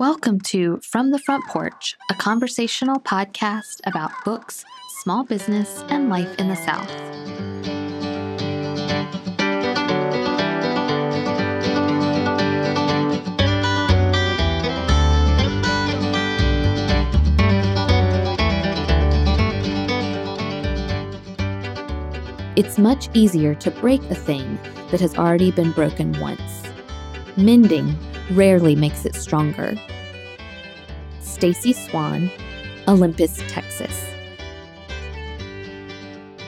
Welcome to From the Front Porch, a conversational podcast about books, small business, and life in the South. It's much easier to break a thing that has already been broken once. Mending rarely makes it stronger. Stacey Swann, Olympus, Texas.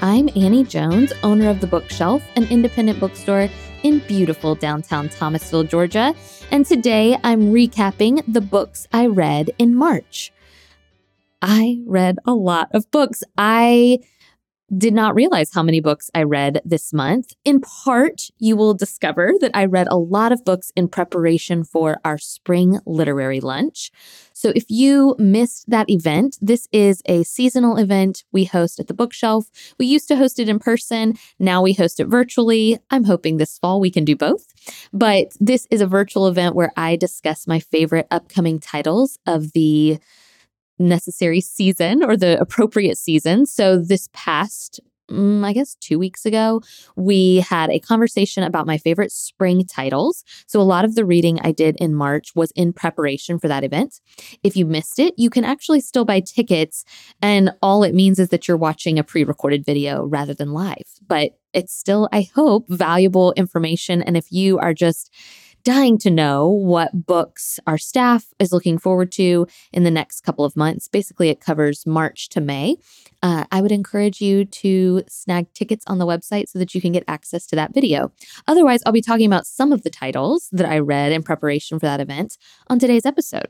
I'm Annie Jones, owner of The Bookshelf, an independent bookstore in beautiful downtown Thomasville, Georgia, and today I'm recapping the books I read in March. I read a lot of books. I did not realize how many books I read this month. In part, you will discover that I read a lot of books in preparation for our spring literary lunch. So if you missed that event, this is a seasonal event we host at the bookshelf. We used to host it in person, now we host it virtually. I'm hoping this fall we can do both. But this is a virtual event where I discuss my favorite upcoming titles of the necessary season or the appropriate season. So this past mm, I guess two weeks ago, we had a conversation about my favorite spring titles. So, a lot of the reading I did in March was in preparation for that event. If you missed it, you can actually still buy tickets. And all it means is that you're watching a pre recorded video rather than live. But it's still, I hope, valuable information. And if you are just dying to know what books our staff is looking forward to in the next couple of months. Basically, it covers March to May. Uh, I would encourage you to snag tickets on the website so that you can get access to that video. Otherwise, I'll be talking about some of the titles that I read in preparation for that event on today's episode.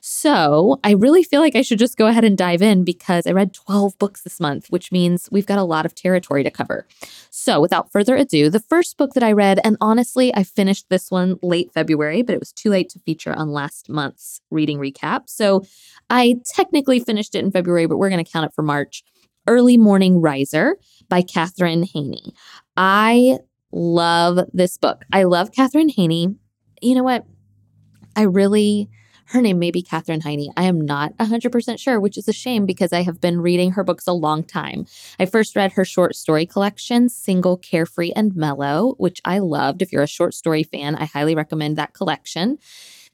So I really feel like I should just go ahead and dive in because I read 12 books this month, which means we've got a lot of territory to cover. So without further ado, the first book that I read, and honestly, I finished this one late February, but it was too late to feature on last month's reading recap. So I technically finished it in February, but we're going to count it for March. Early Morning Riser by Katherine Heiny. I love this book. I love Katherine Heiny. You know what? I really her name may be Katherine Heiny. I am not 100% sure, which is a shame because I have been reading her books a long time. I first read her short story collection, Single, Carefree, and Mellow, which I loved. If you're a short story fan, I highly recommend that collection.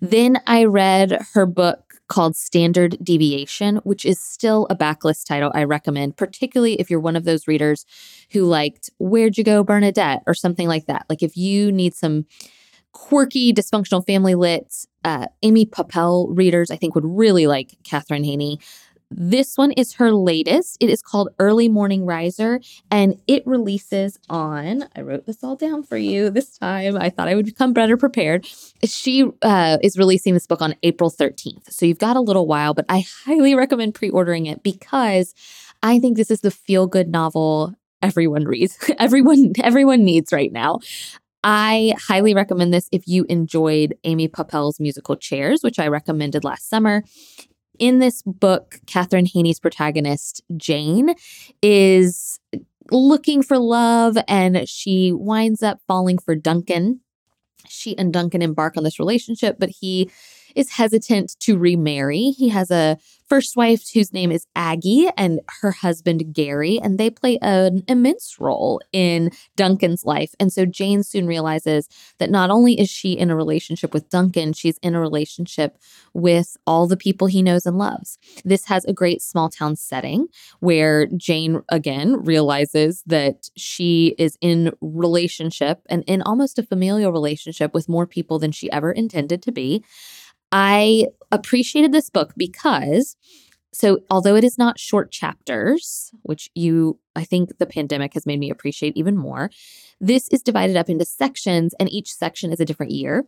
Then I read her book called Standard Deviation, which is still a backlist title I recommend, particularly if you're one of those readers who liked Where'd You Go, Bernadette, or something like that. Like if you need some quirky, dysfunctional family lit. Uh, Amy Poeppel readers, I think, would really like Katherine Heiny. This one is her latest. It is called Early Morning Riser, and it releases on. I wrote this all down for you this time. I thought I would become better prepared. She uh, is releasing this book on April 13th. So you've got a little while, but I highly recommend pre ordering it because I think this is the feel good novel everyone reads everyone everyone needs right now I highly recommend this if you enjoyed Amy Poeppel's musical Chairs, which I recommended last summer. In this book, Katherine Heiny's protagonist, Jane, is looking for love and she winds up falling for Duncan. She and Duncan embark on this relationship, but he is hesitant to remarry. He has a first wife whose name is Aggie and her husband Gary, and they play an immense role in Duncan's life. And so Jane soon realizes that not only is she in a relationship with Duncan, she's in a relationship with all the people he knows and loves. This has a great small town setting where Jane again realizes that she is in relationship and in almost a familial relationship with more people than she ever intended to be. I appreciated this book because so although it is not short chapters, which you I think the pandemic has made me appreciate even more, this is divided up into sections and each section is a different year.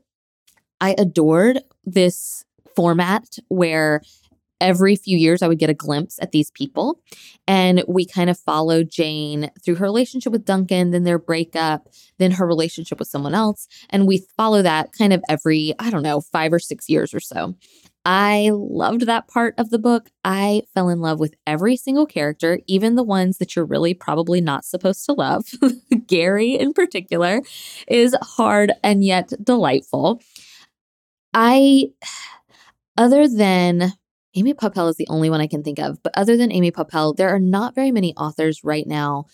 I adored this format where every few years I would get a glimpse at these people. And we kind of follow Jane through her relationship with Duncan, then their breakup, then her relationship with someone else. And we follow that kind of every, I don't know, five or six years or so. I loved that part of the book. I fell in love with every single character, even the ones that you're really probably not supposed to love. Gary, in particular, is hard and yet delightful. I other than Amy Poeppel is the only one I can think of, but other than Amy Poeppel, there are not very many authors right now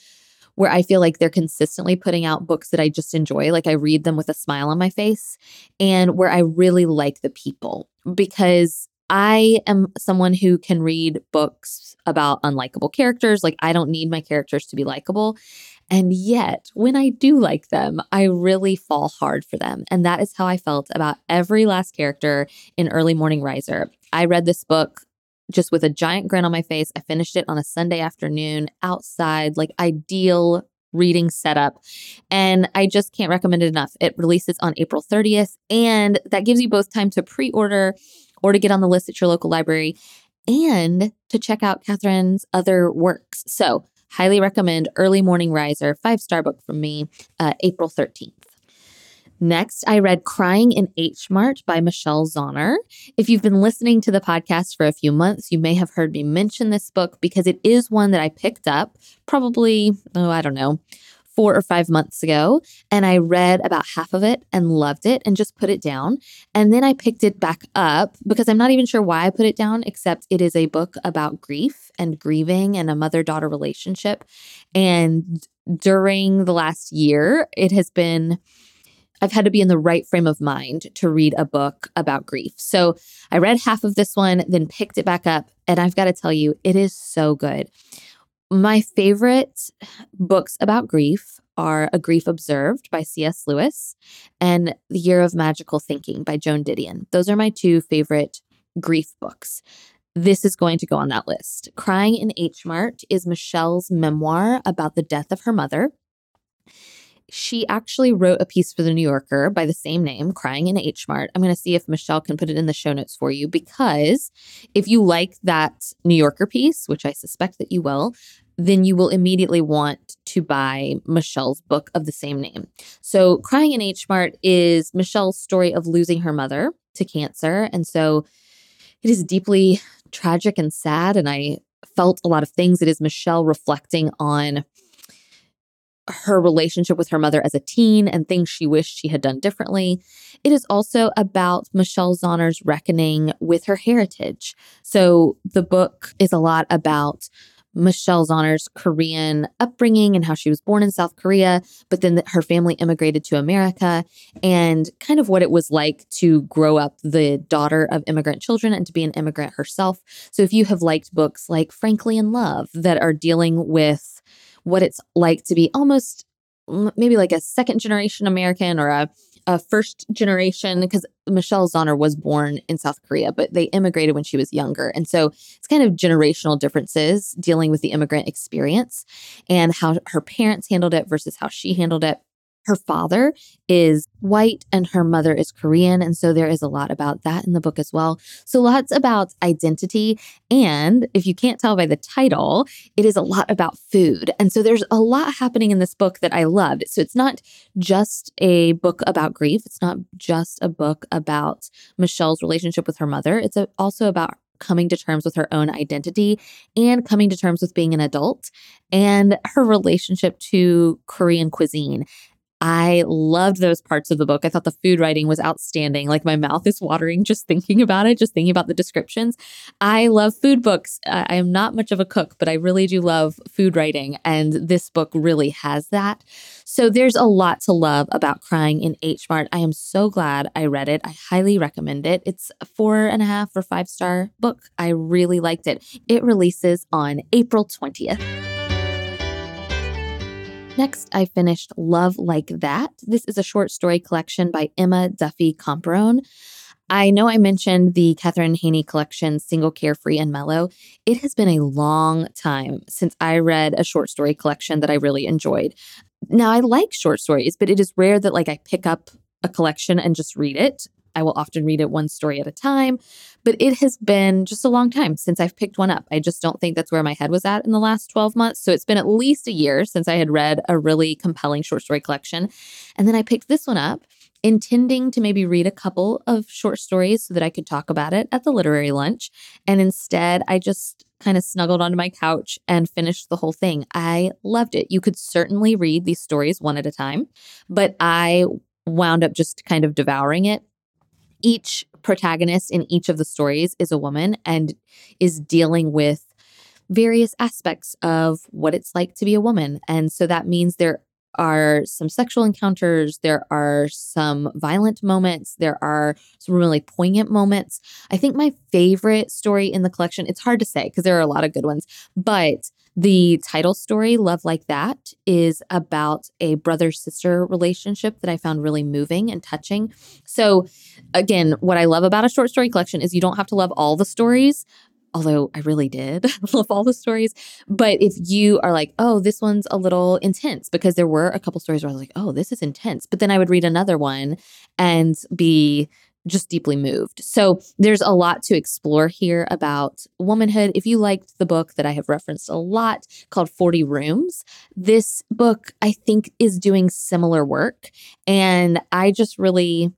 where I feel like they're consistently putting out books that I just enjoy. Like I read them with a smile on my face and where I really like the people because I am someone who can read books about unlikable characters. Like I don't need my characters to be likable. And yet, when I do like them, I really fall hard for them. And that is how I felt about every last character in Early Morning Riser. I read this book just with a giant grin on my face. I finished it on a Sunday afternoon outside, like ideal reading setup. And I just can't recommend it enough. It releases on April 30th, and that gives you both time to pre order or to get on the list at your local library and to check out Katherine's other works. So, highly recommend Early Morning Riser, five star book from me, uh, April 13th. Next, I read Crying in H Mart by Michelle Zauner. If you've been listening to the podcast for a few months, you may have heard me mention this book because it is one that I picked up probably, oh, I don't know, four or five months ago. And I read about half of it and loved it and just put it down. And then I picked it back up because I'm not even sure why I put it down, except it is a book about grief and grieving and a mother daughter relationship. And during the last year, it has been I've had to be in the right frame of mind to read a book about grief. So I read half of this one, then picked it back up. And I've got to tell you, it is so good. My favorite books about grief are A Grief Observed by C.S. Lewis and The Year of Magical Thinking by Joan Didion. Those are my two favorite grief books. This is going to go on that list. Crying in H Mart is Michelle's memoir about the death of her mother she actually wrote a piece for the New Yorker by the same name, Crying in H Mart. I'm going to see if Michelle can put it in the show notes for you because if you like that New Yorker piece, which I suspect that you will, then you will immediately want to buy Michelle's book of the same name. So, Crying in H Mart is Michelle's story of losing her mother to cancer. And so it is deeply tragic and sad. And I felt a lot of things. It is Michelle reflecting on her relationship with her mother as a teen and things she wished she had done differently. It is also about Michelle Zauner's reckoning with her heritage. So the book is a lot about Michelle Zauner's Korean upbringing and how she was born in South Korea, but then her family immigrated to America and kind of what it was like to grow up the daughter of immigrant children and to be an immigrant herself. So if you have liked books like Frankly in Love that are dealing with what it's like to be almost maybe like a second generation American or a, a first generation, because Michelle Zauner was born in South Korea, but they immigrated when she was younger. And so it's kind of generational differences dealing with the immigrant experience and how her parents handled it versus how she handled it. Her father is white and her mother is Korean. And so there is a lot about that in the book as well. So lots about identity. And if you can't tell by the title, it is a lot about food. And so there's a lot happening in this book that I loved. So it's not just a book about grief, it's not just a book about Michelle's relationship with her mother. It's also about coming to terms with her own identity and coming to terms with being an adult and her relationship to Korean cuisine I loved those parts of the book. I thought the food writing was outstanding. Like my mouth is watering just thinking about it, just thinking about the descriptions. I love food books. I am not much of a cook, but I really do love food writing. And this book really has that. So there's a lot to love about Crying in H Mart. I am so glad I read it. I highly recommend it. It's a four and a half or five star book. I really liked it. It releases on April 20th. Next, I finished Love Like That. This is a short story collection by Emma Duffy Comparone. I know I mentioned the Katherine Heiny collection, Single Carefree and Mellow. It has been a long time since I read a short story collection that I really enjoyed. Now, I like short stories, but it is rare that like I pick up a collection and just read it. I will often read it one story at a time, but it has been just a long time since I've picked one up. I just don't think that's where my head was at in the last 12 months. So it's been at least a year since I had read a really compelling short story collection. And then I picked this one up, intending to maybe read a couple of short stories so that I could talk about it at the literary lunch. And instead, I just kind of snuggled onto my couch and finished the whole thing. I loved it. You could certainly read these stories one at a time, but I wound up just kind of devouring it each protagonist in each of the stories is a woman and is dealing with various aspects of what it's like to be a woman. And so that means there are some sexual encounters, there are some violent moments, there are some really poignant moments. I think my favorite story in the collection, it's hard to say because there are a lot of good ones, but the title story, Love Like That, is about a brother sister relationship that I found really moving and touching. So, again, what I love about a short story collection is you don't have to love all the stories, although I really did love all the stories. But if you are like, oh, this one's a little intense, because there were a couple stories where I was like, oh, this is intense. But then I would read another one and be just deeply moved. So there's a lot to explore here about womanhood. If you liked the book that I have referenced a lot called 40 Rooms, this book I think is doing similar work. And I just really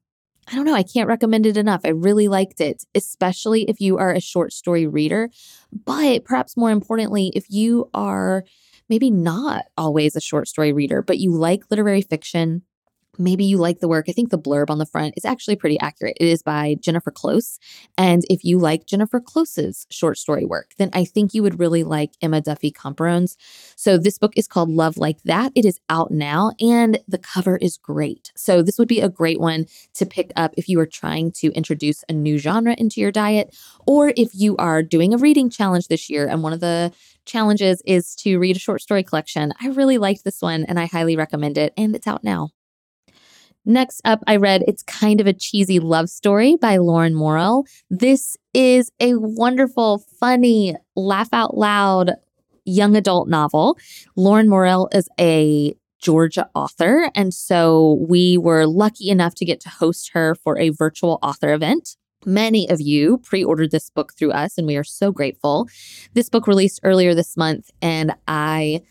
I don't know, I can't recommend it enough. I really liked it, especially if you are a short story reader. But perhaps more importantly, if you are maybe not always a short story reader, but you like literary fiction, maybe you like the work. I think the blurb on the front is actually pretty accurate. It is by Jennifer Close. And if you like Jennifer Close's short story work, then I think you would really like Emma Duffy Comparone's. So this book is called Love Like That. It is out now and the cover is great. So this would be a great one to pick up if you are trying to introduce a new genre into your diet or if you are doing a reading challenge this year and one of the challenges is to read a short story collection. I really liked this one and I highly recommend it and it's out now. Next up, I read It's Kind of a Cheesy Love Story by Lauren Morrill. This is a wonderful, funny, laugh out loud young adult novel. Lauren Morrill is a Georgia author. And so we were lucky enough to get to host her for a virtual author event. Many of you pre ordered this book through us, and we are so grateful. This book released earlier this month, and I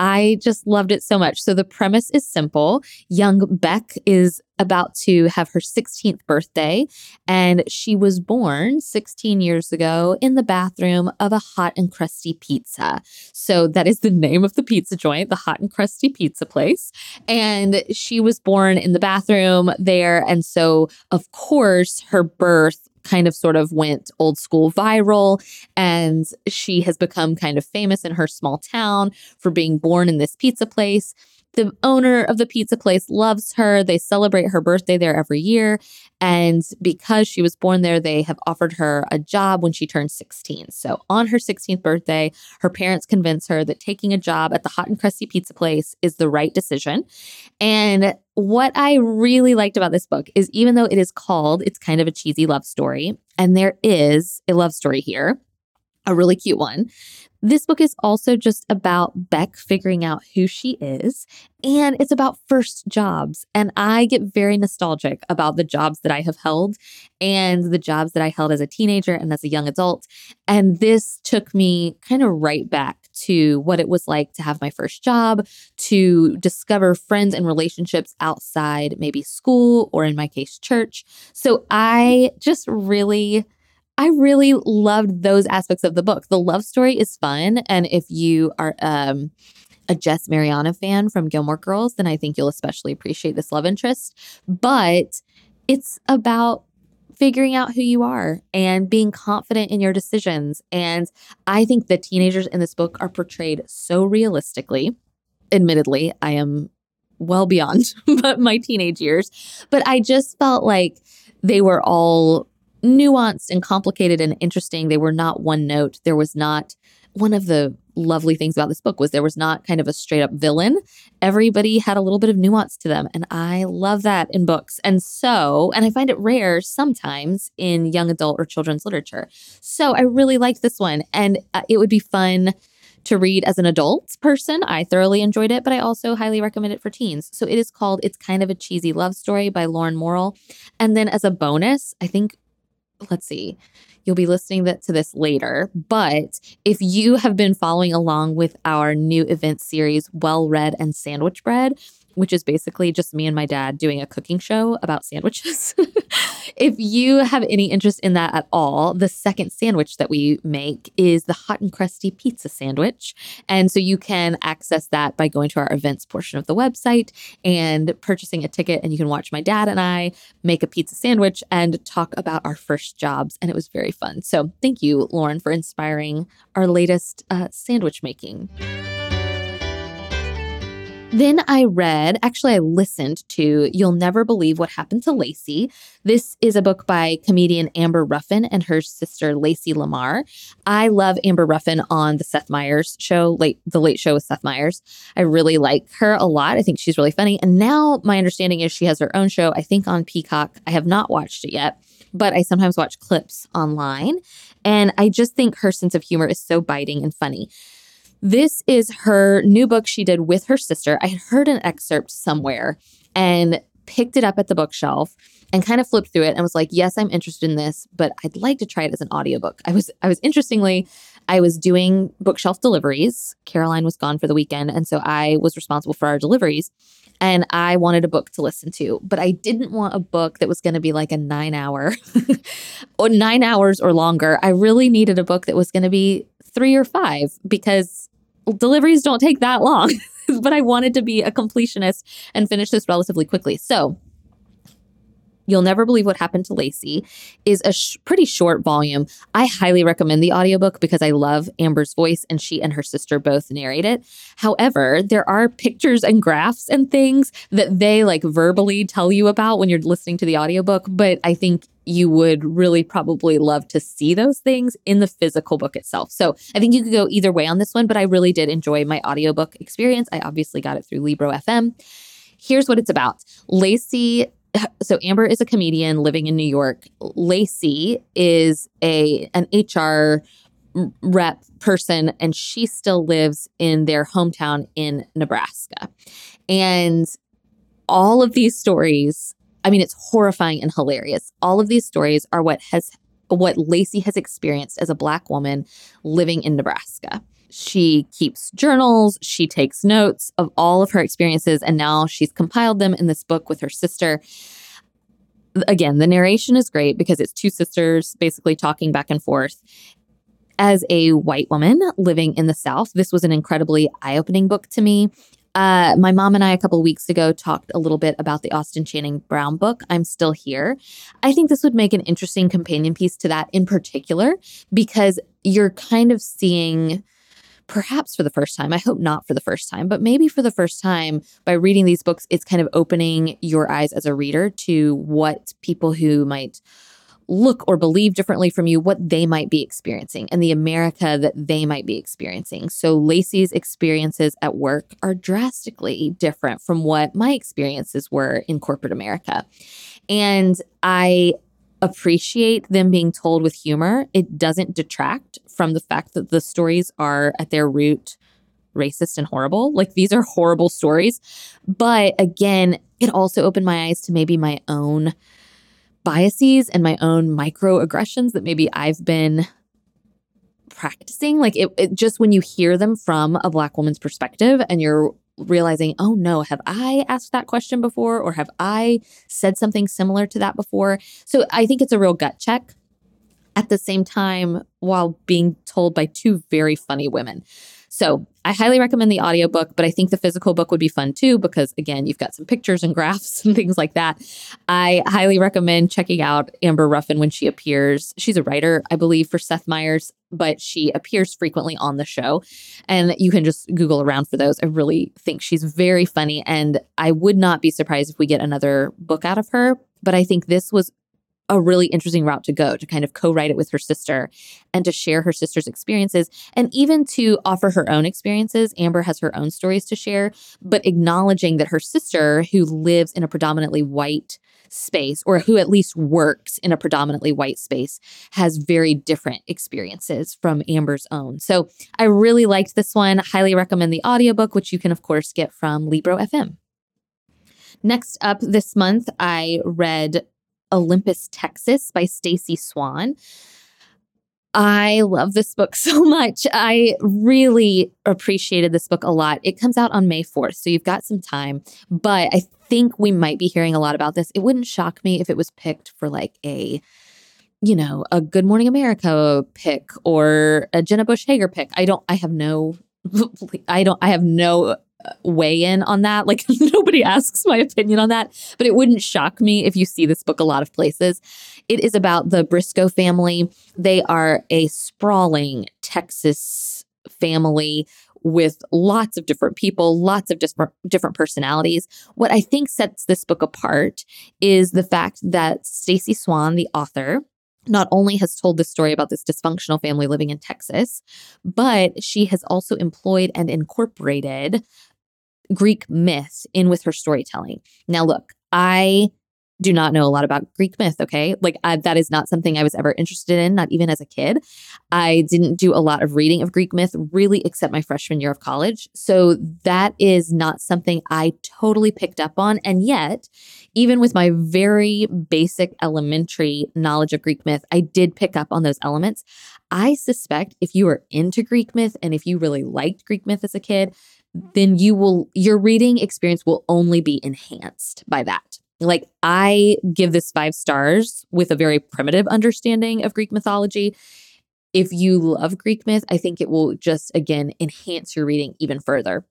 I just loved it so much. So the premise is simple. Young Beck is about to have her 16th birthday, and she was born 16 years ago in the bathroom of a hot and crusty pizza. So that is the name of the pizza joint, the hot and crusty pizza place. And she was born in the bathroom there. And so, of course, her birth kind of sort of went old school viral. And she has become kind of famous in her small town for being born in this pizza place. The owner of the pizza place loves her. They celebrate her birthday there every year. And because she was born there, they have offered her a job when she turns 16. So on her 16th birthday, her parents convince her that taking a job at the hot and crusty pizza place is the right decision. And what I really liked about this book is even though it is called, it's kind of a cheesy love story, and there is a love story here, a really cute one. This book is also just about Beck figuring out who she is, and it's about first jobs. And I get very nostalgic about the jobs that I have held and the jobs that I held as a teenager and as a young adult. And this took me kind of right back to what it was like to have my first job, to discover friends and relationships outside maybe school or, in my case, church. So I just really I really loved those aspects of the book. The love story is fun. And if you are um, a Jess Mariano fan from Gilmore Girls, then I think you'll especially appreciate this love interest. But it's about figuring out who you are and being confident in your decisions. And I think the teenagers in this book are portrayed so realistically. Admittedly, I am well beyond my teenage years, but I just felt like they were all nuanced and complicated and interesting. They were not one note. There was not one of the lovely things about this book was there was not kind of a straight up villain. Everybody had a little bit of nuance to them. And I love that in books. And so, and I find it rare sometimes in young adult or children's literature. So I really liked this one. And uh, it would be fun to read as an adult person. I thoroughly enjoyed it, but I also highly recommend it for teens. So it is called It's Kind of a Cheesy Love Story by Lauren Morrill. And then as a bonus, I think let's see, you'll be listening to this later. But if you have been following along with our new event series, Well Read and Sandwich Bread, which is basically just me and my dad doing a cooking show about sandwiches. if you have any interest in that at all, the second sandwich that we make is the hot and crusty pizza sandwich. And so you can access that by going to our events portion of the website and purchasing a ticket. And you can watch my dad and I make a pizza sandwich and talk about our first jobs. And it was very fun. So thank you, Lauren, for inspiring our latest uh, sandwich making. Then I read, actually, I listened to You'll Never Believe What Happened to Lacey. This is a book by comedian Amber Ruffin and her sister Lacey Lamar. I love Amber Ruffin on the Seth Meyers show, late the late show with Seth Meyers. I really like her a lot. I think she's really funny. And now my understanding is she has her own show, I think on Peacock. I have not watched it yet, but I sometimes watch clips online. And I just think her sense of humor is so biting and funny. This is her new book she did with her sister. I had heard an excerpt somewhere and picked it up at the bookshelf and kind of flipped through it and was like, "Yes, I'm interested in this, but I'd like to try it as an audiobook." I was I was interestingly I was doing bookshelf deliveries. Caroline was gone for the weekend, and so I was responsible for our deliveries. And I wanted a book to listen to, but I didn't want a book that was going to be like a nine hour or nine hours or longer. I really needed a book that was going to be three or five because deliveries don't take that long, but I wanted to be a completionist and finish this relatively quickly. So, You'll Never Believe What Happened to Lacey is a sh- pretty short volume. I highly recommend the audiobook because I love Amber's voice and she and her sister both narrate it. However, there are pictures and graphs and things that they like verbally tell you about when you're listening to the audiobook, but I think you would really probably love to see those things in the physical book itself. So I think you could go either way on this one, but I really did enjoy my audiobook experience. I obviously got it through Libro FM. Here's what it's about Lacey so Amber is a comedian living in New York. Lacey is a an HR rep person and she still lives in their hometown in Nebraska. And all of these stories I mean, it's horrifying and hilarious. All of these stories are what has what Lacey has experienced as a black woman living in Nebraska. She keeps journals, she takes notes of all of her experiences, and now she's compiled them in this book with her sister. Again, the narration is great because it's two sisters basically talking back and forth. As a white woman living in the South, this was an incredibly eye opening book to me. Uh, my mom and I a couple weeks ago talked a little bit about the Austin Channing Brown book, I'm Still Here. I think this would make an interesting companion piece to that in particular because you're kind of seeing perhaps for the first time, I hope not for the first time, but maybe for the first time by reading these books, it's kind of opening your eyes as a reader to what people who might look or believe differently from you, what they might be experiencing and the America that they might be experiencing. So Lacey's experiences at work are drastically different from what my experiences were in corporate America. And I appreciate them being told with humor. It doesn't detract from the fact that the stories are at their root racist and horrible. Like these are horrible stories. But again, it also opened my eyes to maybe my own biases and my own microaggressions that maybe I've been practicing. Like it, it, just when you hear them from a Black woman's perspective and you're realizing, oh no, have I asked that question before or have I said something similar to that before? So I think it's a real gut check at the same time while being told by two very funny women. So I highly recommend the audiobook, but I think the physical book would be fun too, because again, you've got some pictures and graphs and things like that. I highly recommend checking out Amber Ruffin when she appears. She's a writer, I believe, for Seth Meyers, but she appears frequently on the show. And you can just Google around for those. I really think she's very funny. And I would not be surprised if we get another book out of her. But I think this was a really interesting route to go to kind of co write it with her sister and to share her sister's experiences and even to offer her own experiences. Amber has her own stories to share, but acknowledging that her sister, who lives in a predominantly white space or who at least works in a predominantly white space has very different experiences from Amber's own. So I really liked this one. Highly recommend the audiobook, which you can, of course, get from Libro FM. Next up this month, I read Olympus, Texas by Stacey Swann. I love this book so much. I really appreciated this book a lot. It comes out on May 4th, so you've got some time, but I think we might be hearing a lot about this. It wouldn't shock me if it was picked for like a you know, a Good Morning America pick or a Jenna Bush Hager pick. I don't I have no I don't I have no weigh in on that. Like nobody asks my opinion on that, but it wouldn't shock me if you see this book a lot of places. It is about the Briscoe family. They are a sprawling Texas family with lots of different people, lots of different different personalities. What I think sets this book apart is the fact that Stacey Swann, the author, not only has told this story about this dysfunctional family living in Texas, but she has also employed and incorporated Greek myth in with her storytelling. Now, look, I do not know a lot about Greek myth, okay? Like, I, that is not something I was ever interested in, not even as a kid. I didn't do a lot of reading of Greek myth, really, except my freshman year of college. So, that is not something I totally picked up on. And yet, even with my very basic elementary knowledge of Greek myth, I did pick up on those elements. I suspect if you are into Greek myth and if you really liked Greek myth as a kid, then you will, your reading experience will only be enhanced by that. Like, I give this five stars with a very primitive understanding of Greek mythology. If you love Greek myth, I think it will just, again, enhance your reading even further.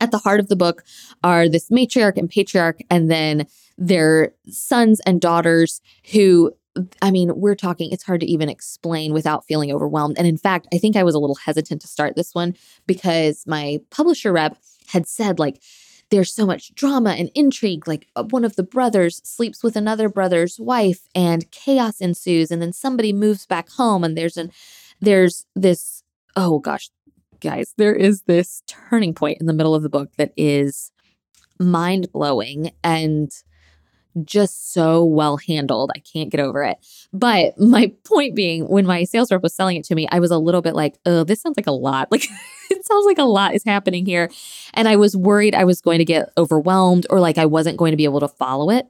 At the heart of the book are this matriarch and patriarch, and then their sons and daughters who I mean, we're talking, it's hard to even explain without feeling overwhelmed. And in fact, I think I was a little hesitant to start this one because my publisher rep had said, like, there's so much drama and intrigue. Like, uh, one of the brothers sleeps with another brother's wife and chaos ensues. And then somebody moves back home and there's an, there's this, oh gosh, guys, there is this turning point in the middle of the book that is mind blowing and just so well handled. I can't get over it. But my point being, when my sales rep was selling it to me, I was a little bit like, oh, this sounds like a lot. Like, it sounds like a lot is happening here. And I was worried I was going to get overwhelmed or like I wasn't going to be able to follow it.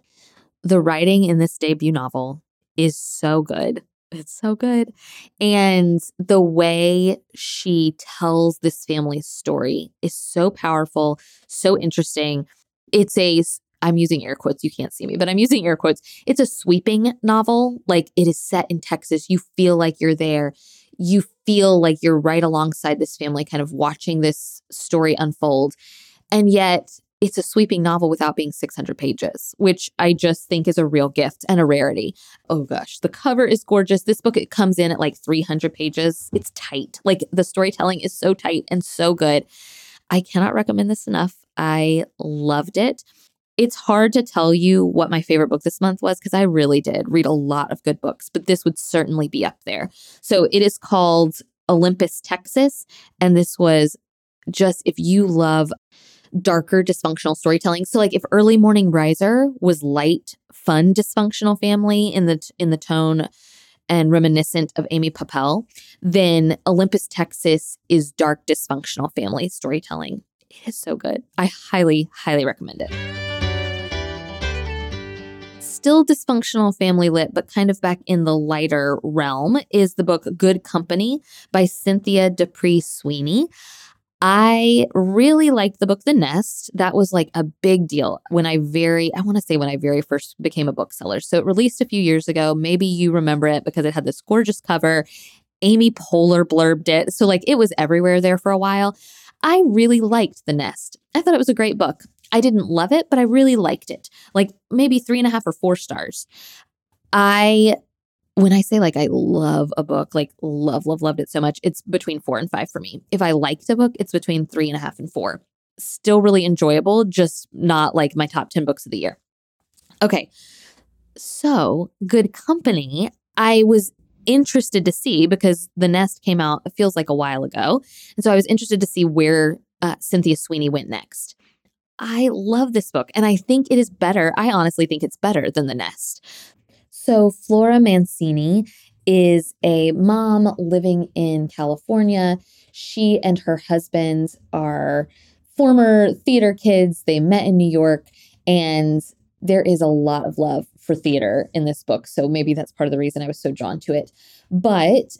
The writing in this debut novel is so good. It's so good. And the way she tells this family's story is so powerful, so interesting. It's a I'm using air quotes. You can't see me, but I'm using air quotes. It's a sweeping novel. Like it is set in Texas. You feel like you're there. You feel like you're right alongside this family, kind of watching this story unfold. And yet it's a sweeping novel without being 600 pages, which I just think is a real gift and a rarity. Oh gosh, the cover is gorgeous. This book it comes in at like 300 pages. It's tight. Like the storytelling is so tight and so good. I cannot recommend this enough. I loved it. It's hard to tell you what my favorite book this month was because I really did read a lot of good books, but this would certainly be up there. So it is called Olympus, Texas. And this was just if you love darker dysfunctional storytelling. So like if Early Morning Riser was light, fun dysfunctional family in the in the tone and reminiscent of Amy Poeppel, then Olympus, Texas is dark dysfunctional family storytelling. It is so good. I highly, highly recommend it still dysfunctional family lit, but kind of back in the lighter realm, is the book Good Company by Cynthia D'Aprix Sweeney. I really liked the book The Nest. That was like a big deal when I very, I want to say when I very first became a bookseller. So it released a few years ago. Maybe you remember it because it had this gorgeous cover. Amy Poehler blurbed it. So like it was everywhere there for a while. I really liked The Nest. I thought it was a great book. I didn't love it, but I really liked it. Like maybe three and a half or four stars. I, when I say like I love a book, like love, love, loved it so much, it's between four and five for me. If I liked a book, it's between three and a half and four. Still really enjoyable, just not like my top 10 books of the year. Okay. So, Good Company, I was interested to see because The Nest came out, it feels like a while ago. And so I was interested to see where uh, Cynthia Sweeney went next. I love this book and I think it is better. I honestly think it's better than The Nest. So, Flora Mancini is a mom living in California. She and her husband are former theater kids. They met in New York, and there is a lot of love for theater in this book. So maybe that's part of the reason I was so drawn to it. But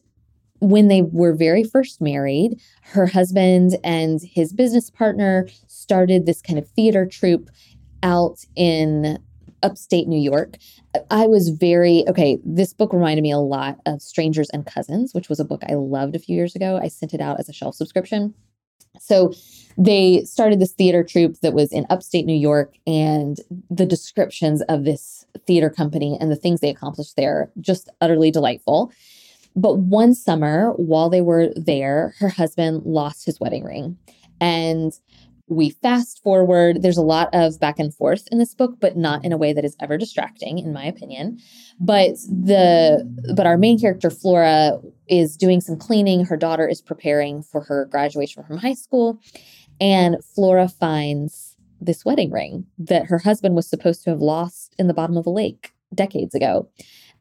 when they were very first married, her husband and his business partner started this kind of theater troupe out in upstate New York. I was very okay. This book reminded me a lot of Strangers and Cousins, which was a book I loved a few years ago. I sent it out as a shelf subscription. So they started this theater troupe that was in upstate New York, and the descriptions of this theater company and the things they accomplished there just utterly delightful. But one summer, while they were there, her husband lost his wedding ring. And we fast forward. There's a lot of back and forth in this book, but not in a way that is ever distracting, in my opinion. But the but our main character, Flora, is doing some cleaning. Her daughter is preparing for her graduation from high school. And Flora finds this wedding ring that her husband was supposed to have lost in the bottom of a lake decades ago.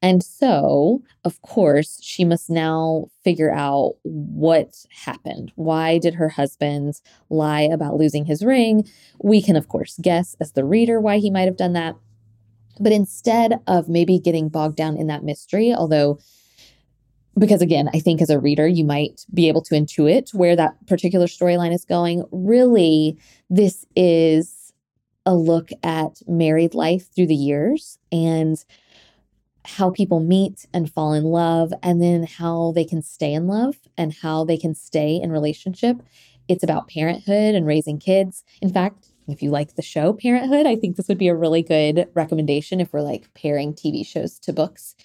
And so, of course, she must now figure out what happened. Why did her husband lie about losing his ring? We can, of course, guess as the reader why he might have done that. But instead of maybe getting bogged down in that mystery, although because again, I think as a reader, you might be able to intuit where that particular storyline is going. Really, this is a look at married life through the years and how people meet and fall in love, and then how they can stay in love and how they can stay in relationship. It's about parenthood and raising kids. In fact, if you like the show Parenthood, I think this would be a really good recommendation if we're like pairing TV shows to books.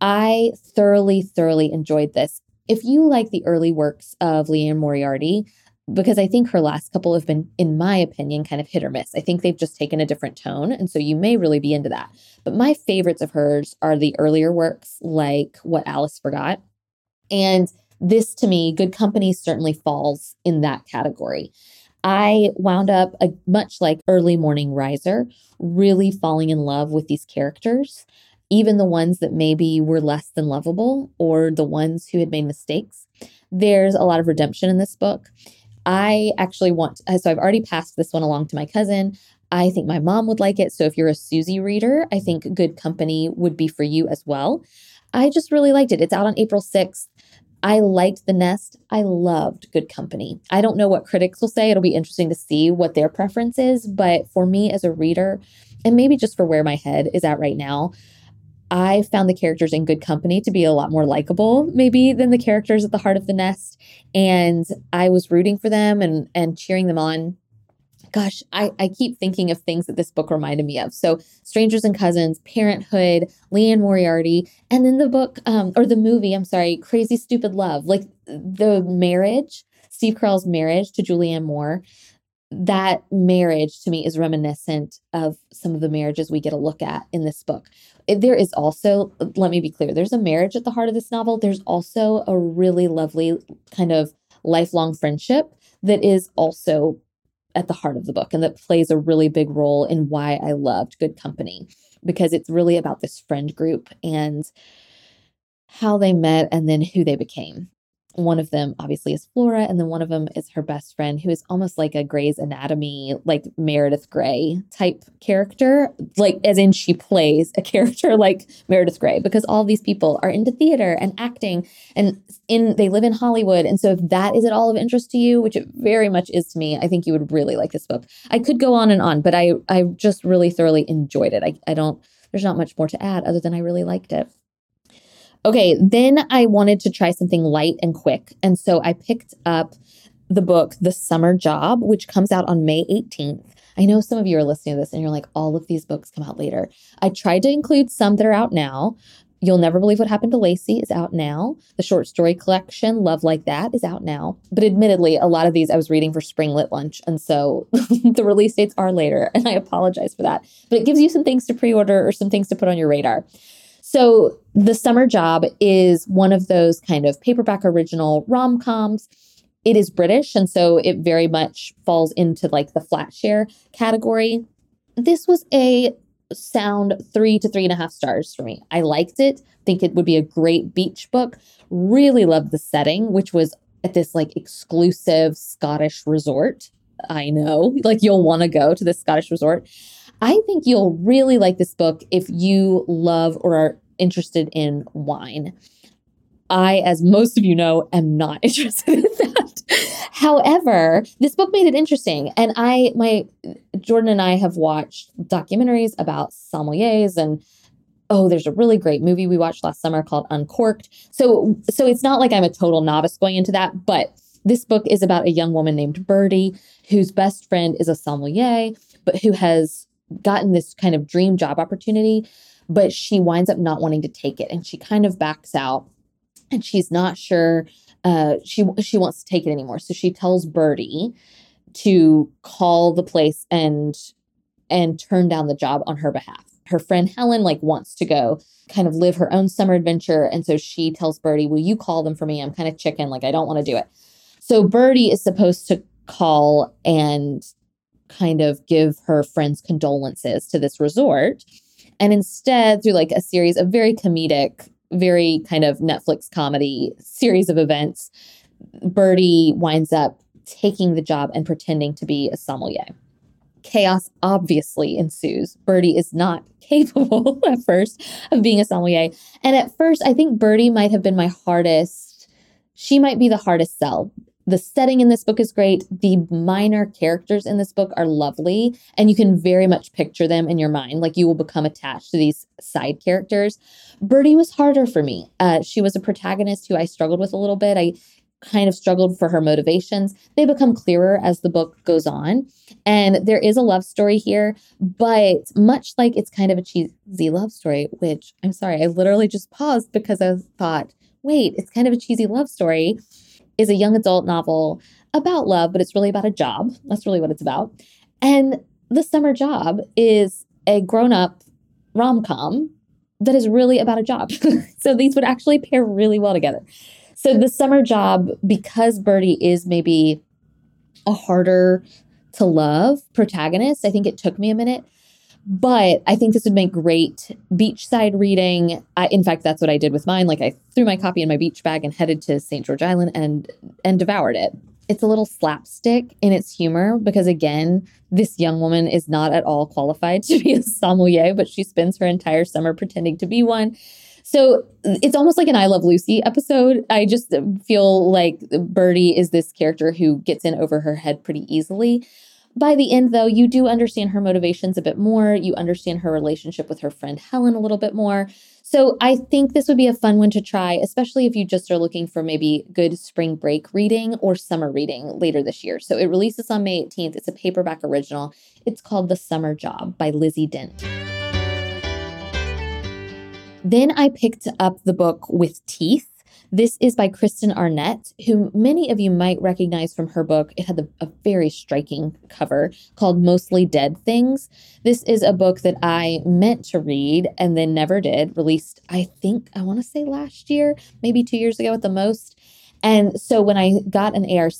I thoroughly, thoroughly enjoyed this. If you like the early works of Liane Moriarty, because I think her last couple have been, in my opinion, kind of hit or miss. I think they've just taken a different tone. And so you may really be into that. But my favorites of hers are the earlier works, like What Alice Forgot. And this to me, Good Company certainly falls in that category. I wound up, a, much like Early Morning Riser, really falling in love with these characters, even the ones that maybe were less than lovable or the ones who had made mistakes. There's a lot of redemption in this book. I actually want, uh, so I've already passed this one along to my cousin. I think my mom would like it. So if you're a Susie reader, I think Good Company would be for you as well. I just really liked it. It's out on April 6th. I liked The Nest. I loved Good Company. I don't know what critics will say. It'll be interesting to see what their preference is. But for me as a reader, and maybe just for where my head is at right now, I found the characters in Good Company to be a lot more likable, maybe, than the characters at the heart of the nest. And I was rooting for them and and cheering them on. Gosh, I, I keep thinking of things that this book reminded me of. So, Strangers and Cousins, Parenthood, Liane Moriarty, and then the book, um, or the movie, I'm sorry, Crazy Stupid Love, like the marriage, Steve Carell's marriage to Julianne Moore that marriage to me is reminiscent of some of the marriages we get a look at in this book. There is also, let me be clear, there's a marriage at the heart of this novel. There's also a really lovely kind of lifelong friendship that is also at the heart of the book and that plays a really big role in why I loved Good Company because it's really about this friend group and how they met and then who they became one of them obviously is Flora, and then one of them is her best friend, who is almost like a Grey's Anatomy, like Meredith Grey type character, like as in she plays a character like Meredith Grey, because all these people are into theater and acting, and in they live in Hollywood, and so if that is at all of interest to you, which it very much is to me, I think you would really like this book. I could go on and on, but I I just really thoroughly enjoyed it. I I don't. There's not much more to add other than I really liked it. Okay, then I wanted to try something light and quick. And so I picked up the book, The Summer Job, which comes out on May 18th. I know some of you are listening to this and you're like, all of these books come out later. I tried to include some that are out now. You'll Never Believe What Happened to Lacey is out now. The short story collection, Love Like That, is out now. But admittedly, a lot of these I was reading for spring lit lunch. And so the release dates are later. And I apologize for that. But it gives you some things to pre order or some things to put on your radar. So, The Summer Job is one of those kind of paperback original rom coms. It is British, and so it very much falls into like the flat share category. This was a sound three to three and a half stars for me. I liked it. Think it would be a great beach book. Really loved the setting, which was at this like exclusive Scottish resort. I know, like you'll want to go to this Scottish resort. I think you'll really like this book if you love or are interested in wine. I, as most of you know, am not interested in that. However, this book made it interesting. And I, my, Jordan and I have watched documentaries about sommeliers and oh there's a really great movie we watched last summer called uncorked so so it's not like i'm a total novice going into that but this book is about a young woman named birdie whose best friend is a sommelier but who has gotten this kind of dream job opportunity but she winds up not wanting to take it and she kind of backs out and she's not sure uh, she she wants to take it anymore. So she tells Birdie to call the place and and turn down the job on her behalf. Her friend Helen like wants to go kind of live her own summer adventure and so she tells Birdie, "Will you call them for me? I'm kind of chicken, like I don't want to do it." So Birdie is supposed to call and kind of give her friends condolences to this resort. And instead, through like a series of very comedic very kind of Netflix comedy series of events, Birdie winds up taking the job and pretending to be a sommelier. Chaos obviously ensues. Birdie is not capable at first of being a sommelier. And at first, I think Birdie might have been my hardest. She might be the hardest sell the setting in this book is great. The minor characters in this book are lovely, and you can very much picture them in your mind. Like you will become attached to these side characters. Birdie was harder for me. Uh, she was a protagonist who I struggled with a little bit. I kind of struggled for her motivations. They become clearer as the book goes on. And there is a love story here, but much like it's kind of a cheesy love story, which I'm sorry, I literally just paused because I thought, wait, it's kind of a cheesy love story is a young adult novel about love, but it's really about a job. That's really what it's about. And The Summer Job is a grown up rom com that is really about a job. so these would actually pair really well together. So The Summer Job, because Birdie is maybe a harder to love protagonist, I think it took me a minute but I think this would make great beachside reading. I, in fact, that's what I did with mine. Like I threw my copy in my beach bag and headed to St. George Island and and devoured it. It's a little slapstick in its humor because again, this young woman is not at all qualified to be a sommelier, but she spends her entire summer pretending to be one. So it's almost like an I Love Lucy episode. I just feel like Birdie is this character who gets in over her head pretty easily. By the end, though, you do understand her motivations a bit more. You understand her relationship with her friend Helen a little bit more. So I think this would be a fun one to try, especially if you just are looking for maybe good spring break reading or summer reading later this year. So it releases on May 18th. It's a paperback original. It's called The Summer Job by Lizzy Dent. Then I picked up the book With Teeth this is by Kristen Arnett, who many of you might recognize from her book. It had a very striking cover called Mostly Dead Things. This is a book that I meant to read and then never did, released, I think, I want to say last year, maybe two years ago at the most. And so when I got an ARC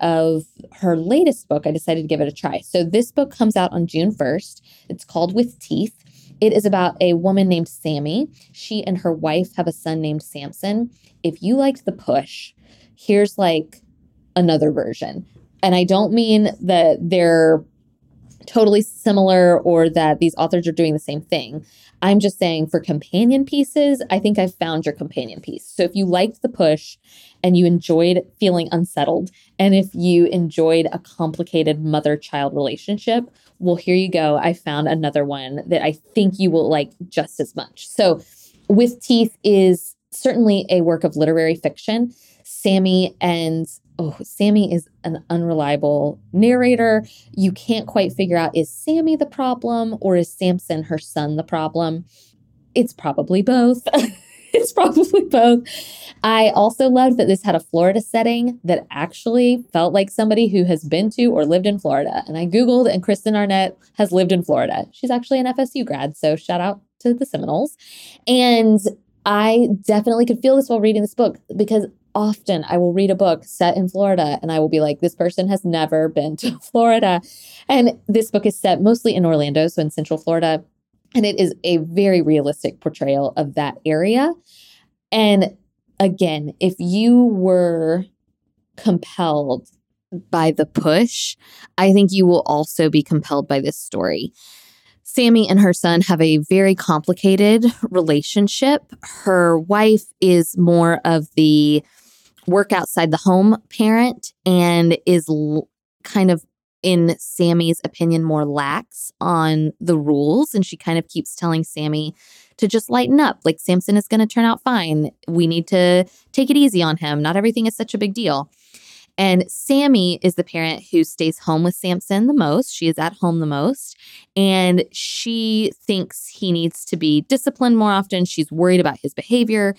of her latest book, I decided to give it a try. So this book comes out on June 1st. It's called With Teeth. It is about a woman named Sammy. She and her wife have a son named Samson. If you liked The Push, here's like another version. And I don't mean that they're totally similar or that these authors are doing the same thing. I'm just saying for companion pieces, I think I've found your companion piece. So if you liked The Push and you enjoyed feeling unsettled, and if you enjoyed a complicated mother child relationship, well, here you go. I found another one that I think you will like just as much. So, With Teeth is certainly a work of literary fiction. Sammy and oh, Sammy is an unreliable narrator. You can't quite figure out is Sammy the problem or is Samson, her son, the problem? It's probably both. it's probably both. I also loved that this had a Florida setting that actually felt like somebody who has been to or lived in Florida. And I Googled, and Kristen Arnett has lived in Florida. She's actually an FSU grad. So shout out to the Seminoles. And I definitely could feel this while reading this book because often I will read a book set in Florida and I will be like, this person has never been to Florida. And this book is set mostly in Orlando, so in Central Florida. And it is a very realistic portrayal of that area. And again, if you were compelled by the push, I think you will also be compelled by this story. Sammy and her son have a very complicated relationship. Her wife is more of the work outside the home parent and is l- kind of in Sammy's opinion, more lax on the rules. And she kind of keeps telling Sammy to just lighten up. Like, Samson is going to turn out fine. We need to take it easy on him. Not everything is such a big deal. And Sammy is the parent who stays home with Samson the most. She is at home the most. And she thinks he needs to be disciplined more often. She's worried about his behavior.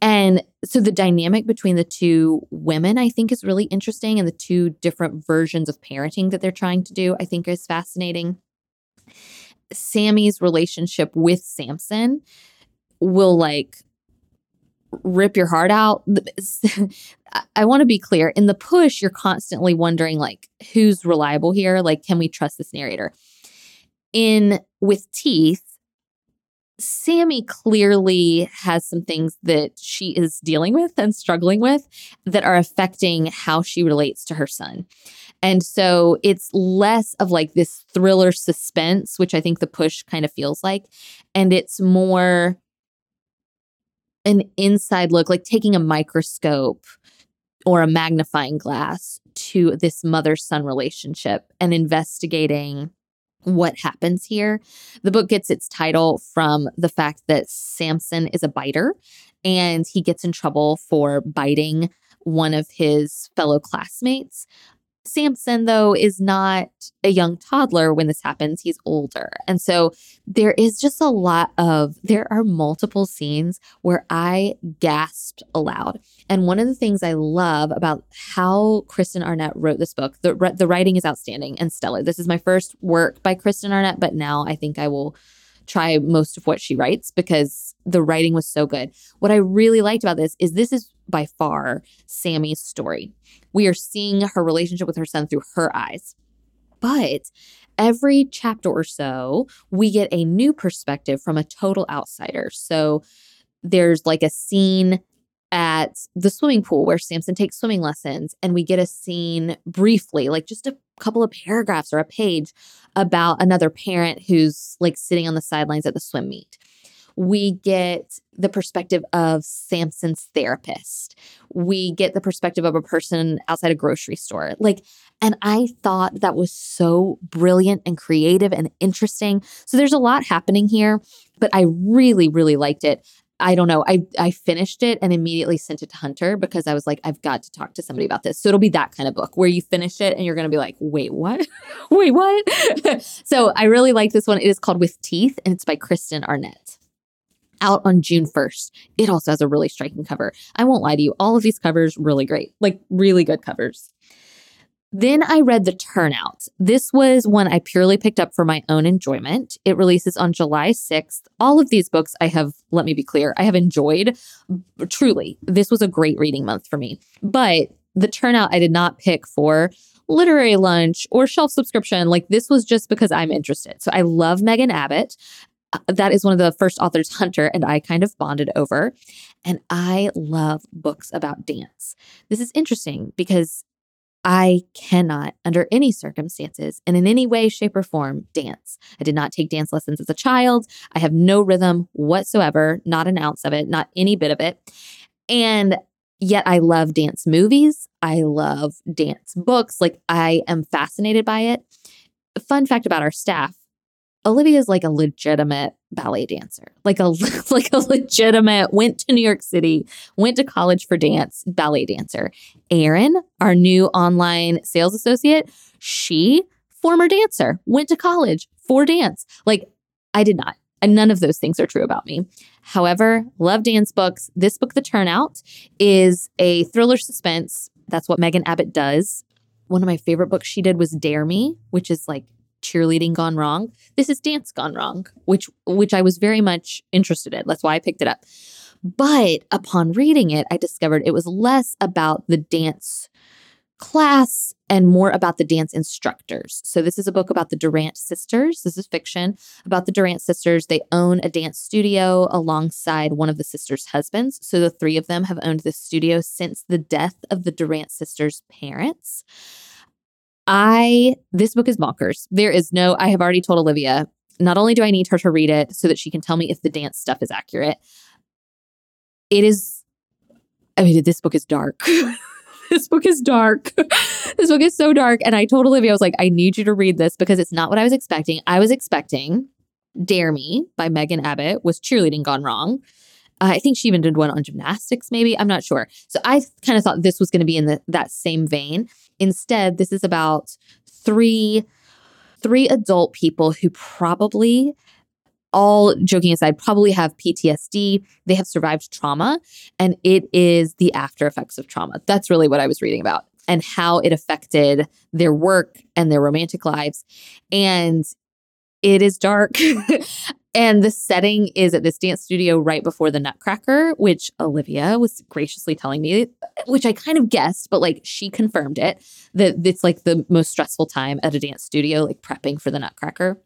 And so the dynamic between the two women, I think, is really interesting. And the two different versions of parenting that they're trying to do, I think, is fascinating. Sammy's relationship with Samson will like rip your heart out. I want to be clear in the push, you're constantly wondering, like, who's reliable here? Like, can we trust this narrator? In with teeth, Sammy clearly has some things that she is dealing with and struggling with that are affecting how she relates to her son. And so it's less of like this thriller suspense, which I think the push kind of feels like. And it's more an inside look, like taking a microscope or a magnifying glass to this mother son relationship and investigating what happens here. The book gets its title from the fact that Samson is a biter and he gets in trouble for biting one of his fellow classmates. Samson, though, is not a young toddler when this happens. He's older. And so there is just a lot of, there are multiple scenes where I gasped aloud. And one of the things I love about how Kristen Arnett wrote this book, the, the writing is outstanding and stellar. This is my first work by Kristen Arnett, but now I think I will try most of what she writes because the writing was so good. What I really liked about this is this is by far Sammy's story. We are seeing her relationship with her son through her eyes. But every chapter or so, we get a new perspective from a total outsider. So there's like a scene at the swimming pool where Samson takes swimming lessons, and we get a scene briefly, like just a couple of paragraphs or a page about another parent who's like sitting on the sidelines at the swim meet we get the perspective of Samson's therapist. We get the perspective of a person outside a grocery store. Like, and I thought that was so brilliant and creative and interesting. So there's a lot happening here, but I really, really liked it. I don't know. I I finished it and immediately sent it to Hunter because I was like, I've got to talk to somebody about this. So it'll be that kind of book where you finish it and you're gonna be like, wait, what? wait, what? so I really like this one. It is called With Teeth and it's by Kristen Arnett out on June 1st. It also has a really striking cover. I won't lie to you, all of these covers really great, like really good covers. Then I read The Turnout. This was one I purely picked up for my own enjoyment. It releases on July 6th. All of these books I have, let me be clear, I have enjoyed. Truly, this was a great reading month for me. But The Turnout I did not pick for literary lunch or shelf subscription. Like this was just because I'm interested. So I love Megan Abbott. Uh, that is one of the first authors Hunter and I kind of bonded over. And I love books about dance. This is interesting because I cannot, under any circumstances and in any way, shape, or form, dance. I did not take dance lessons as a child. I have no rhythm whatsoever, not an ounce of it, not any bit of it. And yet I love dance movies. I love dance books. Like I am fascinated by it. Fun fact about our staff Olivia is like a legitimate ballet dancer, like a like a legitimate went to New York City, went to college for dance, ballet dancer. Erin, our new online sales associate, she former dancer, went to college for dance. Like I did not. And none of those things are true about me. However, love dance books. This book, The Turnout, is a thriller suspense. That's what Megan Abbott does. One of my favorite books she did was Dare Me, which is like cheerleading gone wrong. This is dance gone wrong, which which I was very much interested in. That's why I picked it up. But upon reading it, I discovered it was less about the dance class and more about the dance instructors. So this is a book about the Durant sisters. This is fiction about the Durant sisters. They own a dance studio alongside one of the sisters' husbands. So the three of them have owned this studio since the death of the Durant sisters' parents. I this book is bonkers. There is no I have already told Olivia not only do I need her to read it so that she can tell me if the dance stuff is accurate, it is, I mean, this book is dark. this book is dark. this book is so dark. And I told Olivia, I was like, I need you to read this because it's not what I was expecting. I was expecting Dare Me by Megan Abbott was cheerleading gone wrong. Uh, I think she even did one on gymnastics, maybe. I'm not sure. So I kind of thought this was going to be in the, that same vein. Instead, this is about three three adult people who probably all joking aside, probably have PTSD. They have survived trauma, and it is the after effects of trauma. That's really what I was reading about and how it affected their work and their romantic lives. And it is dark. and the setting is at this dance studio right before the Nutcracker, which Olivia was graciously telling me, which I kind of guessed, but like she confirmed it that it's like the most stressful time at a dance studio, like prepping for the Nutcracker.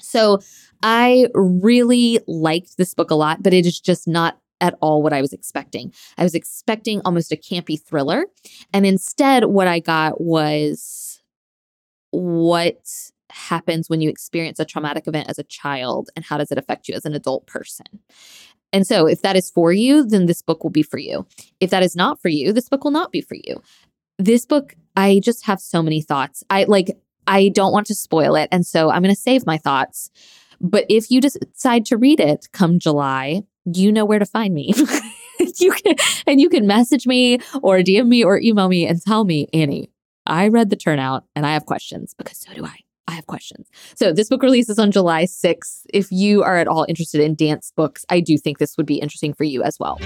So I really liked this book a lot, but it is just not at all what I was expecting. I was expecting almost a campy thriller. And instead, what I got was what happens when you experience a traumatic event as a child and how does it affect you as an adult person. And so, if that is for you, then this book will be for you. If that is not for you, this book will not be for you. This book, I just have so many thoughts. I like, I don't want to spoil it. And so, I'm going to save my thoughts. But if you decide to read it come July, you know where to find me. you can and you can message me or DM me or email me and tell me, Annie, I read the turnout and I have questions because so do I. I have questions. So this book releases on July 6th. If you are at all interested in dance books, I do think this would be interesting for you as well.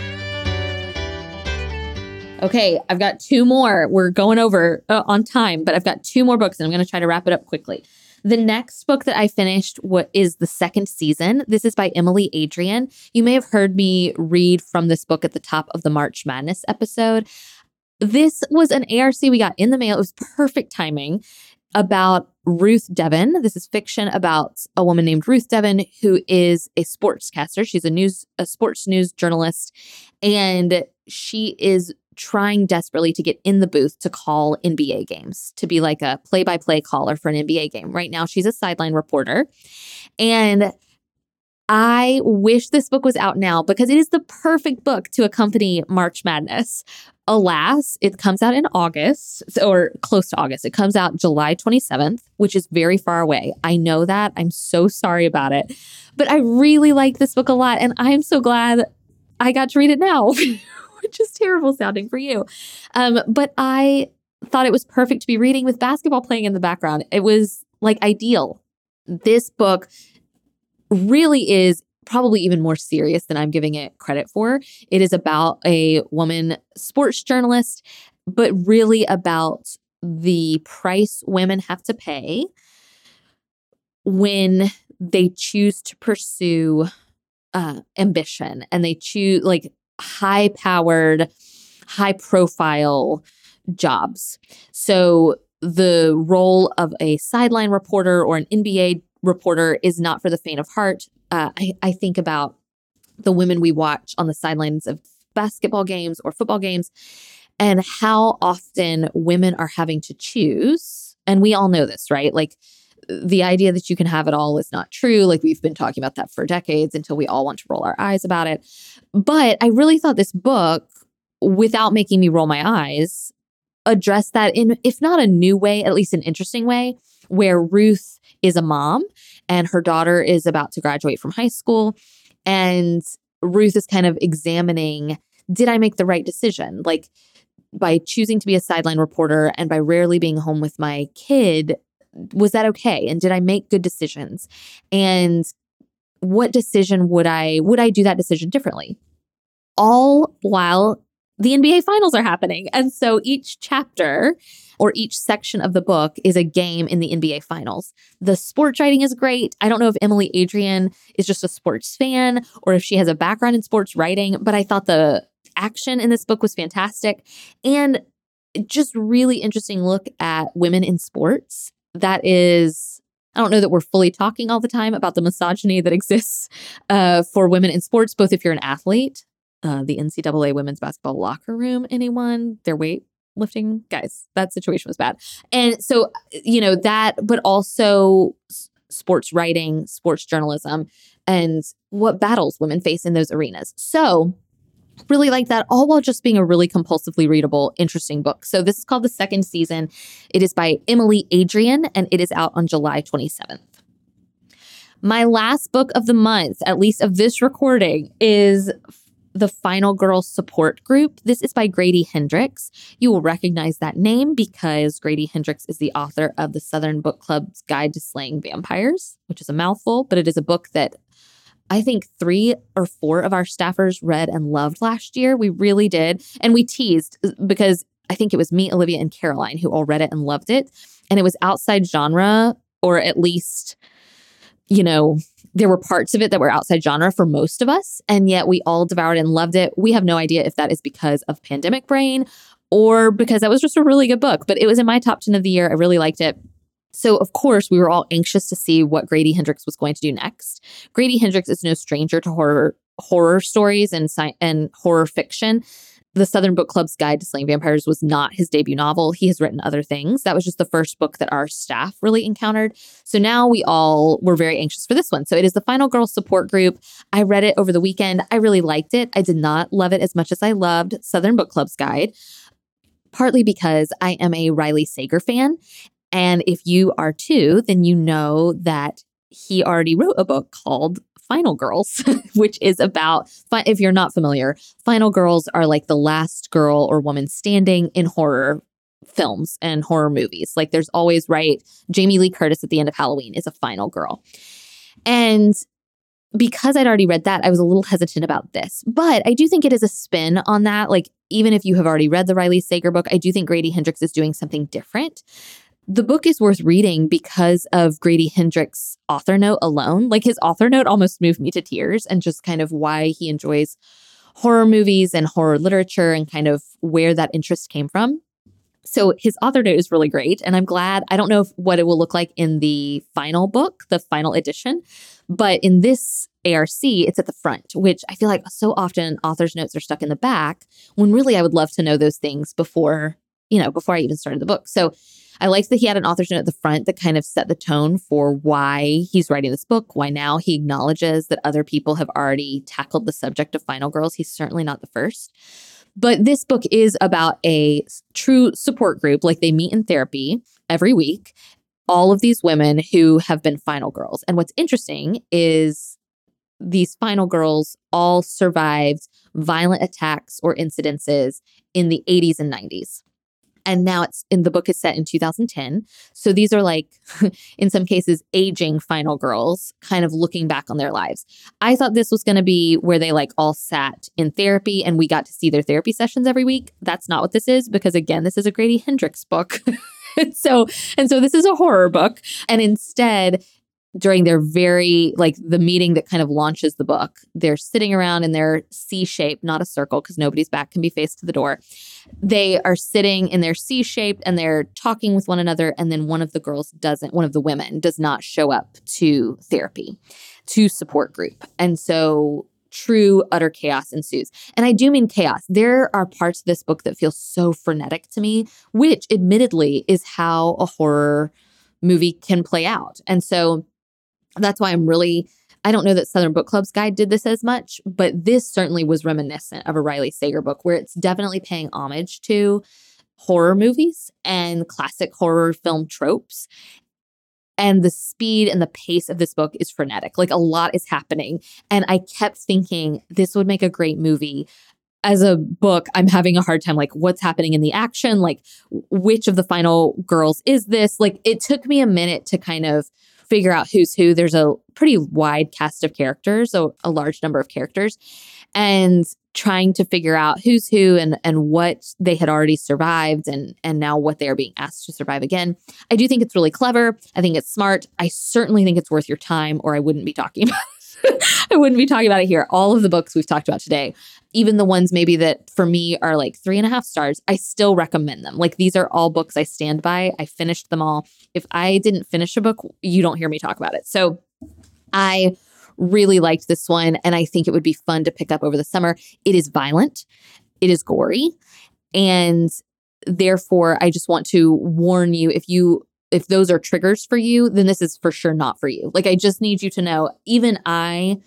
Okay, I've got two more. We're going over uh, on time, but I've got two more books and I'm going to try to wrap it up quickly. The next book that I finished what is the second season. This is by Emily Adrian. You may have heard me read from this book at the top of the March Madness episode. This was an ARC we got in the mail. It was perfect timing about Ruth Devon. This is fiction about a woman named Ruth Devon who is a sportscaster. She's a news a sports news journalist and she is trying desperately to get in the booth to call NBA games, to be like a play by play caller for an NBA game. Right now, she's a sideline reporter. And I wish this book was out now because it is the perfect book to accompany March Madness. Alas, it comes out in August or close to August. It comes out July 27th, which is very far away. I know that. I'm so sorry about it. But I really like this book a lot. And I'm so glad I got to read it now. which is terrible sounding for you. Um, but I thought it was perfect to be reading with basketball playing in the background. It was like ideal. This book really is probably even more serious than I'm giving it credit for. It is about a woman sports journalist, but really about the price women have to pay when they choose to pursue uh, ambition and they choose like high powered, high profile jobs. So the role of a sideline reporter or an NBA reporter is not for the faint of heart. Uh, I, I think about the women we watch on the sidelines of basketball games or football games and how often women are having to choose. And we all know this, right? Like the idea that you can have it all is not true. Like we've been talking about that for decades until we all want to roll our eyes about it. But I really thought this book, without making me roll my eyes, addressed that in, if not a new way, at least an interesting way, where Ruth is a mom and her daughter is about to graduate from high school. And Ruth is kind of examining did I make the right decision? Like, by choosing to be a sideline reporter and by rarely being home with my kid, was that okay? And did I make good decisions? And what decision would I would I do that decision differently? All while the NBA finals are happening. And so each chapter or each section of the book is a game in the NBA finals. The sports writing is great. I don't know if Emily Adrian is just a sports fan or if she has a background in sports writing, but I thought the action in this book was fantastic and just really interesting look at women in sports that is I don't know that we're fully talking all the time about the misogyny that exists uh, for women in sports, both if you're an athlete, uh, the NCAA women's basketball locker room, anyone, their weight lifting guys, that situation was bad. And so, you know, that, but also sports writing, sports journalism, and what battles women face in those arenas. So, really like that, all while just being a really compulsively readable, interesting book. So, this is called the second season. It is by Emily Adrian, and it is out on July 27th. My last book of the month, at least of this recording, is the Final Girl Support Group. This is by Grady Hendrix. You will recognize that name because Grady Hendrix is the author of the Southern Book Club's Guide to Slaying Vampires, which is a mouthful, but it is a book that I think three or four of our staffers read and loved last year. We really did. And we teased uh, because I think it was me, Olivia, and Caroline who all read it and loved it. And it was outside genre, or at least, you know, there were parts of it that were outside genre for most of us, and yet we all devoured and loved it. We have no idea if that is because of pandemic brain or because that was just a really good book, but it was in my top 10 of the year. I really liked it. So, of course, we were all anxious to see what Grady Hendrix was going to do next. Grady Hendrix is no stranger to horror horror stories and sci- and horror fiction. The Southern Book Club's Guide to Slaying Vampires was not his debut novel. He has written other things. That was just the first book that our staff really encountered. So now we all were very anxious for this one. So it is the Final Girl support group. I read it over the weekend. I really liked it. I did not love it as much as I loved Southern Book Club's Guide, partly because I am a Riley Sager fan. And if you are too, then you know that he already wrote a book called Final Girls, which is about, if you're not familiar, Final Girls are like the last girl or woman standing in horror films and horror movies. Like there's always, right? Jamie Lee Curtis at the end of Halloween is a final girl. And because I'd already read that, I was a little hesitant about this. But I do think it is a spin on that. Like, even if you have already read the Riley Sager book, I do think Grady Hendrix is doing something different. The book is worth reading because of Grady Hendrix's author note alone. Like his author note almost moved me to tears and just kind of why he enjoys horror movies and horror literature and kind of where that interest came from. So his author note is really great. And I'm glad, I don't know if, what it will look like in the final book, the final edition, but in this ARC, it's at the front, which I feel like so often author's notes are stuck in the back when really I would love to know those things before, you know, before I even started the book. So I liked that he had an author's note at the front that kind of set the tone for why he's writing this book, why now he acknowledges that other people have already tackled the subject of Final Girls. He's certainly not the first. But this book is about a true support group. Like they meet in therapy every week, all of these women who have been final girls. And what's interesting is these final girls all survived violent attacks or incidences in the 80s and 90s and now it's in the book is set in 2010 so these are like in some cases aging final girls kind of looking back on their lives. I thought this was going to be where they like all sat in therapy and we got to see their therapy sessions every week. That's not what this is because again this is a grady hendrix book. So and so this is a horror book. And instead during their very like the meeting that kind of launches the book. They're sitting around in their c shape not a circle because nobody's back can be faced to the door. They are sitting in their c shape and they're talking with one another and then one of the girls doesn't one of the women does not show up to therapy to support group. And so true utter chaos ensues. And i do mean chaos. There are parts of this book that feel so frenetic to me which admittedly is how a horror movie can play out. And so that's why I'm really I don't know that Southern Book Club's guide did this as much, but this certainly was reminiscent of a Riley Sager book where it's definitely paying homage to horror movies and classic horror film tropes. And the speed and the pace of this book is frenetic. Like a lot is happening. And I kept thinking this would make a great movie. As a book, I'm having a hard time like what's happening in the action, like which of the final girls is this? Like it took me a minute to kind of figure out who's who. There's a pretty wide cast of characters, so a large number of characters, and trying to figure out who's who and and what they had already survived and and now what they are being asked to survive again. I do think it's really clever. I think it's smart. I certainly think it's worth your time, or I wouldn't be talking about I wouldn't be talking about it here. All of the books we've talked about today, even the ones maybe that for me are like three and a half stars, I still recommend them. Like these are all books I stand by. I finished them all. If I didn't finish a book, you don't hear me talk about it. So I really liked this one and I think it would be fun to pick up over the summer. It is violent, it is gory, and therefore I just want to warn you if you if those are triggers for you, then this is for sure not for you. Like I just need you to know even I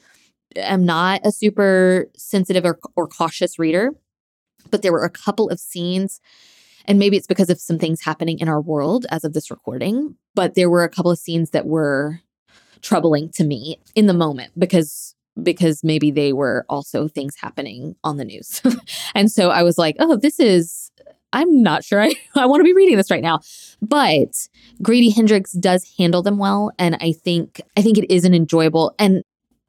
am not a super sensitive or, or cautious reader, but there were a couple of scenes and maybe it's because of some things happening in our world as of this recording, but there were a couple of scenes that were troubling to me in the moment because because maybe they were also things happening on the news. and so I was like, oh, this is, I'm not sure I, I want to be reading this right now. But Grady Hendrix does handle them well. And I think, I think it is an enjoyable, and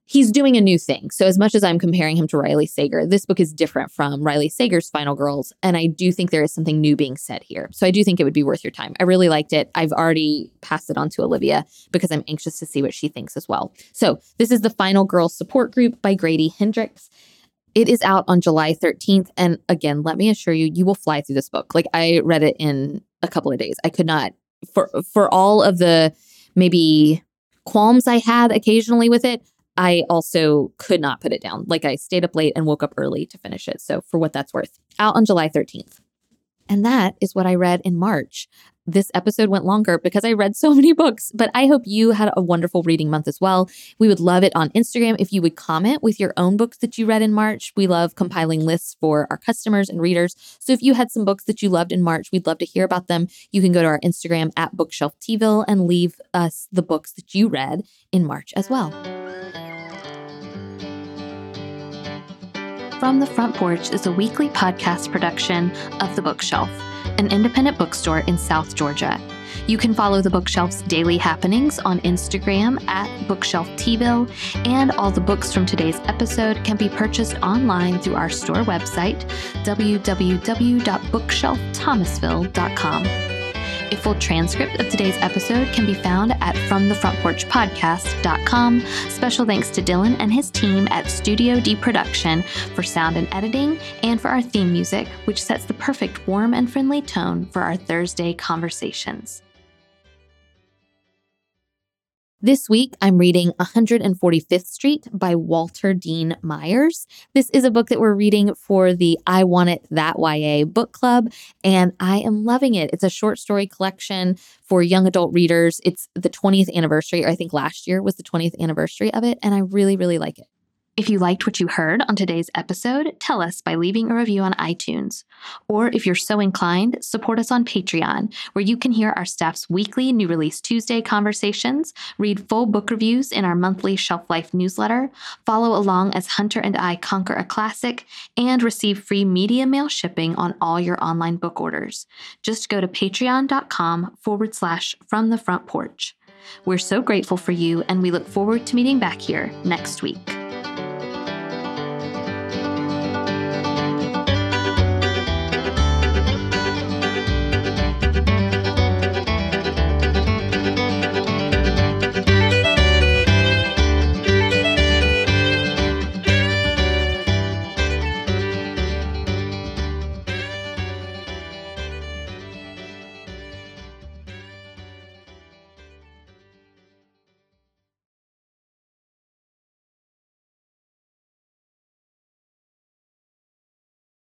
he's doing a new thing. So, as much as I'm comparing him to Riley Sager, this book is different from Riley Sager's Final Girls. And I do think there is something new being said here. So, I do think it would be worth your time. I really liked it. I've already passed it on to Olivia because I'm anxious to see what she thinks as well. So, this is the Final Girls Support Group by Grady Hendrix. It is out on July 13th. And again, let me assure you, you will fly through this book. Like I read it in a couple of days. I could not, for for all of the maybe qualms I had occasionally with it, I also could not put it down. Like I stayed up late and woke up early to finish it. So, for what that's worth, out on July 13th. And that is what I read in March. This episode went longer because I read so many books, but I hope you had a wonderful reading month as well. We would love it on Instagram if you would comment with your own books that you read in March. We love compiling lists for our customers and readers. So if you had some books that you loved in March, we'd love to hear about them. You can go to our Instagram at Bookshelf Tville and leave us the books that you read in March as well. From the Front Porch is a weekly podcast production of The Bookshelf, an independent bookstore in South Georgia. You can follow the bookshelf's daily happenings on Instagram at Bookshelf Tville, and all the books from today's episode can be purchased online through our store website, www.bookshelfthomasville.com. A full transcript of today's episode can be found at FromTheFrontPorchPodcast.com. Special thanks to Dylan and his team at Studio D Production for sound and editing, and for our theme music, which sets the perfect warm and friendly tone for our Thursday conversations. This week, I'm reading 145th Street by Walter Dean Myers. This is a book that we're reading for the I Want It That YA book club, and I am loving it. It's a short story collection for young adult readers. It's the 20th anniversary, or I think last year was the 20th anniversary of it, and I really, really like it. If you liked what you heard on today's episode, tell us by leaving a review on iTunes. Or if you're so inclined, support us on Patreon, where you can hear our staff's weekly New Release Tuesday conversations, read full book reviews in our monthly Shelf Life newsletter, follow along as Hunter and I conquer a classic, and receive free media mail shipping on all your online book orders. Just go to patreon.com forward slash from the front porch. We're so grateful for you, and we look forward to meeting back here next week.